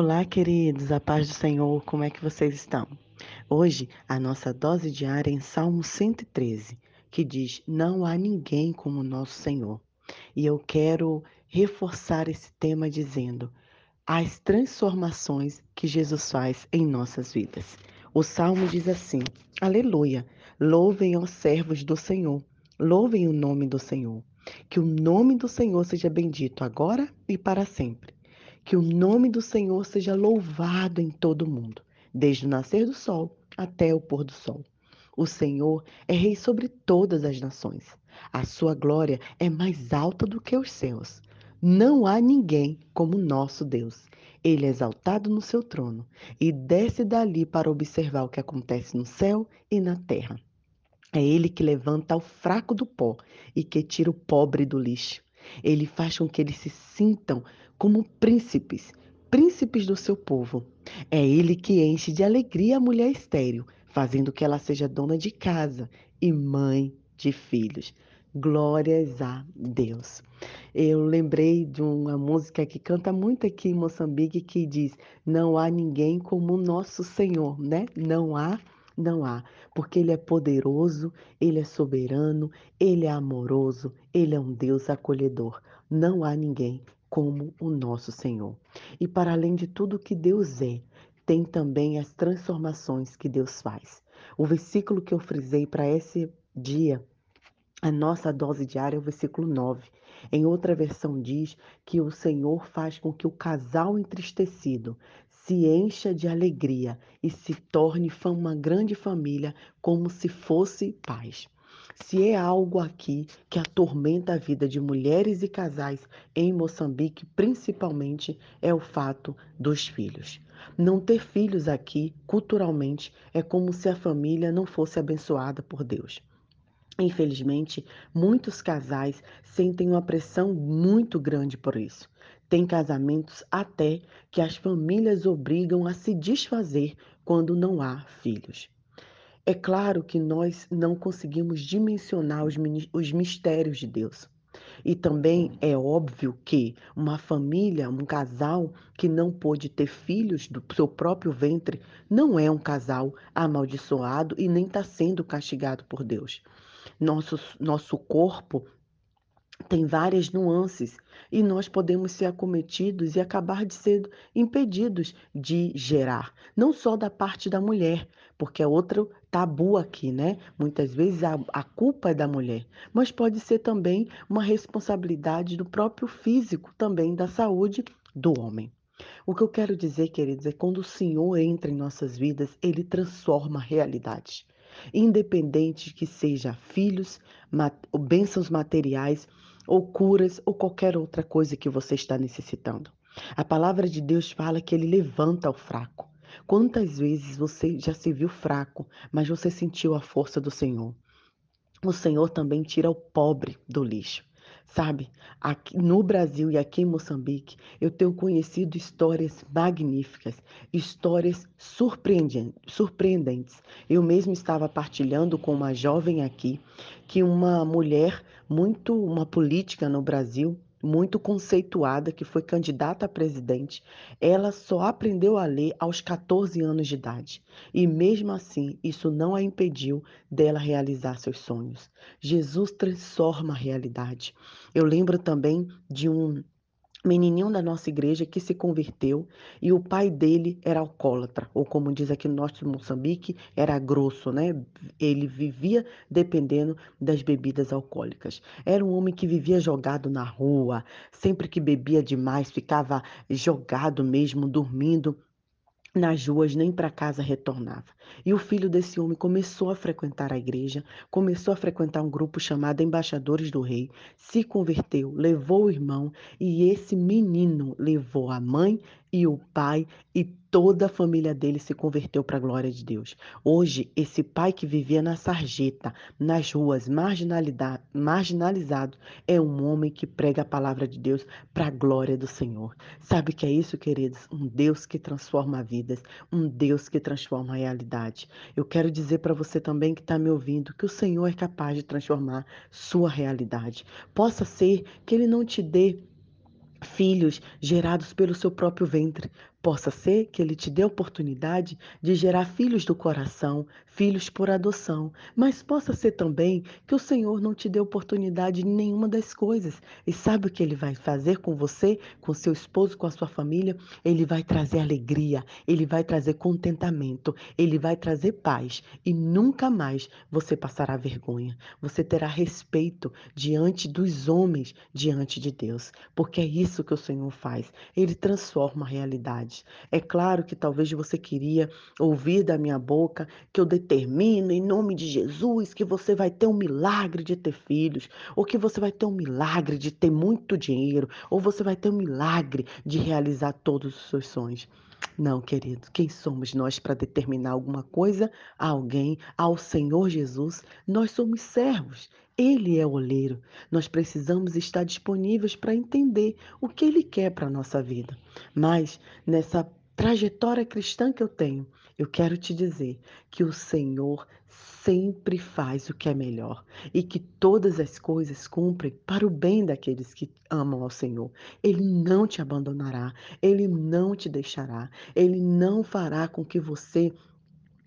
Olá, queridos, a paz do Senhor, como é que vocês estão? Hoje, a nossa dose diária é em Salmo 113, que diz: Não há ninguém como nosso Senhor. E eu quero reforçar esse tema dizendo: as transformações que Jesus faz em nossas vidas. O salmo diz assim: Aleluia! Louvem os servos do Senhor, louvem o nome do Senhor. Que o nome do Senhor seja bendito agora e para sempre. Que o nome do Senhor seja louvado em todo o mundo, desde o nascer do sol até o pôr do sol. O Senhor é rei sobre todas as nações. A sua glória é mais alta do que os céus. Não há ninguém como nosso Deus. Ele é exaltado no seu trono e desce dali para observar o que acontece no céu e na terra. É ele que levanta o fraco do pó e que tira o pobre do lixo. Ele faz com que eles se sintam como príncipes, príncipes do seu povo. É ele que enche de alegria a mulher estéril, fazendo que ela seja dona de casa e mãe de filhos. Glórias a Deus. Eu lembrei de uma música que canta muito aqui em Moçambique que diz: Não há ninguém como o nosso Senhor, né? Não há não há, porque Ele é poderoso, Ele é soberano, Ele é amoroso, Ele é um Deus acolhedor. Não há ninguém como o nosso Senhor. E para além de tudo que Deus é, tem também as transformações que Deus faz. O versículo que eu frisei para esse dia, a nossa dose diária é o versículo 9. Em outra versão diz que o Senhor faz com que o casal entristecido se encha de alegria e se torne uma grande família, como se fosse paz. Se é algo aqui que atormenta a vida de mulheres e casais em Moçambique, principalmente, é o fato dos filhos. Não ter filhos aqui, culturalmente, é como se a família não fosse abençoada por Deus. Infelizmente, muitos casais sentem uma pressão muito grande por isso. Tem casamentos até que as famílias obrigam a se desfazer quando não há filhos. É claro que nós não conseguimos dimensionar os, os mistérios de Deus. E também é óbvio que uma família, um casal que não pôde ter filhos do seu próprio ventre, não é um casal amaldiçoado e nem está sendo castigado por Deus. Nosso, nosso corpo tem várias nuances e nós podemos ser acometidos e acabar de ser impedidos de gerar, não só da parte da mulher, porque é outro tabu aqui, né? Muitas vezes a, a culpa é da mulher, mas pode ser também uma responsabilidade do próprio físico, também da saúde do homem. O que eu quero dizer, queridos, é quando o Senhor entra em nossas vidas, ele transforma a realidade. Independente que seja filhos, mat bênçãos materiais, ou curas, ou qualquer outra coisa que você está necessitando. A palavra de Deus fala que ele levanta o fraco. Quantas vezes você já se viu fraco, mas você sentiu a força do Senhor? O Senhor também tira o pobre do lixo. Sabe, aqui no Brasil e aqui em Moçambique, eu tenho conhecido histórias magníficas, histórias surpreendentes. Eu mesmo estava partilhando com uma jovem aqui que uma mulher muito, uma política no Brasil, muito conceituada, que foi candidata a presidente, ela só aprendeu a ler aos 14 anos de idade. E mesmo assim, isso não a impediu dela realizar seus sonhos. Jesus transforma a realidade. Eu lembro também de um menininho da nossa igreja que se converteu e o pai dele era alcoólatra, ou como diz aqui no norte de Moçambique, era grosso, né? Ele vivia dependendo das bebidas alcoólicas. Era um homem que vivia jogado na rua, sempre que bebia demais, ficava jogado mesmo, dormindo nas ruas nem para casa retornava. E o filho desse homem começou a frequentar a igreja, começou a frequentar um grupo chamado Embaixadores do Rei, se converteu, levou o irmão e esse menino levou a mãe e o pai e toda a família dele se converteu para a glória de Deus. Hoje, esse pai que vivia na sarjeta, nas ruas, marginalizado, é um homem que prega a palavra de Deus para a glória do Senhor. Sabe que é isso, queridos? Um Deus que transforma vidas, um Deus que transforma a realidade. Eu quero dizer para você também que está me ouvindo que o Senhor é capaz de transformar sua realidade. Possa ser que Ele não te dê filhos gerados pelo seu próprio ventre. Possa ser que ele te dê a oportunidade de gerar filhos do coração, filhos por adoção, mas possa ser também que o Senhor não te dê oportunidade em nenhuma das coisas. E sabe o que ele vai fazer com você, com seu esposo, com a sua família? Ele vai trazer alegria, ele vai trazer contentamento, ele vai trazer paz e nunca mais você passará vergonha. Você terá respeito diante dos homens, diante de Deus, porque é isso que o Senhor faz. Ele transforma a realidade. É claro que talvez você queria ouvir da minha boca que eu determino em nome de Jesus que você vai ter um milagre de ter filhos, ou que você vai ter um milagre de ter muito dinheiro, ou você vai ter um milagre de realizar todos os seus sonhos. Não, querido, quem somos nós para determinar alguma coisa a alguém, ao Senhor Jesus? Nós somos servos. Ele é o oleiro. Nós precisamos estar disponíveis para entender o que ele quer para a nossa vida. Mas nessa trajetória cristã que eu tenho, eu quero te dizer que o Senhor sempre faz o que é melhor e que todas as coisas cumprem para o bem daqueles que amam ao Senhor. Ele não te abandonará, ele não te deixará, ele não fará com que você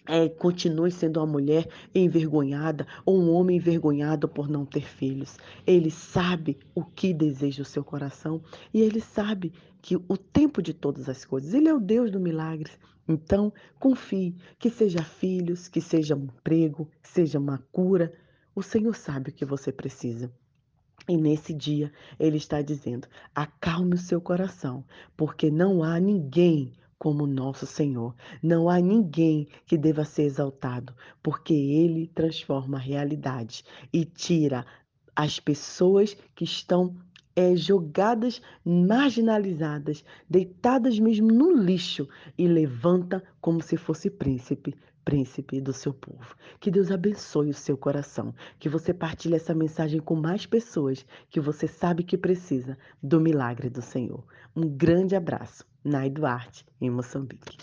é, continue sendo uma mulher envergonhada ou um homem envergonhado por não ter filhos. Ele sabe o que deseja o seu coração e ele sabe que o tempo de todas as coisas, ele é o Deus do milagre. Então, confie, que seja filhos, que seja um emprego, que seja uma cura, o Senhor sabe o que você precisa. E nesse dia ele está dizendo: acalme o seu coração, porque não há ninguém como nosso Senhor. Não há ninguém que deva ser exaltado, porque Ele transforma a realidade e tira as pessoas que estão é, jogadas, marginalizadas, deitadas mesmo no lixo e levanta como se fosse príncipe, príncipe do seu povo. Que Deus abençoe o seu coração, que você partilhe essa mensagem com mais pessoas que você sabe que precisa do milagre do Senhor. Um grande abraço. Nai Duarte, em Moçambique.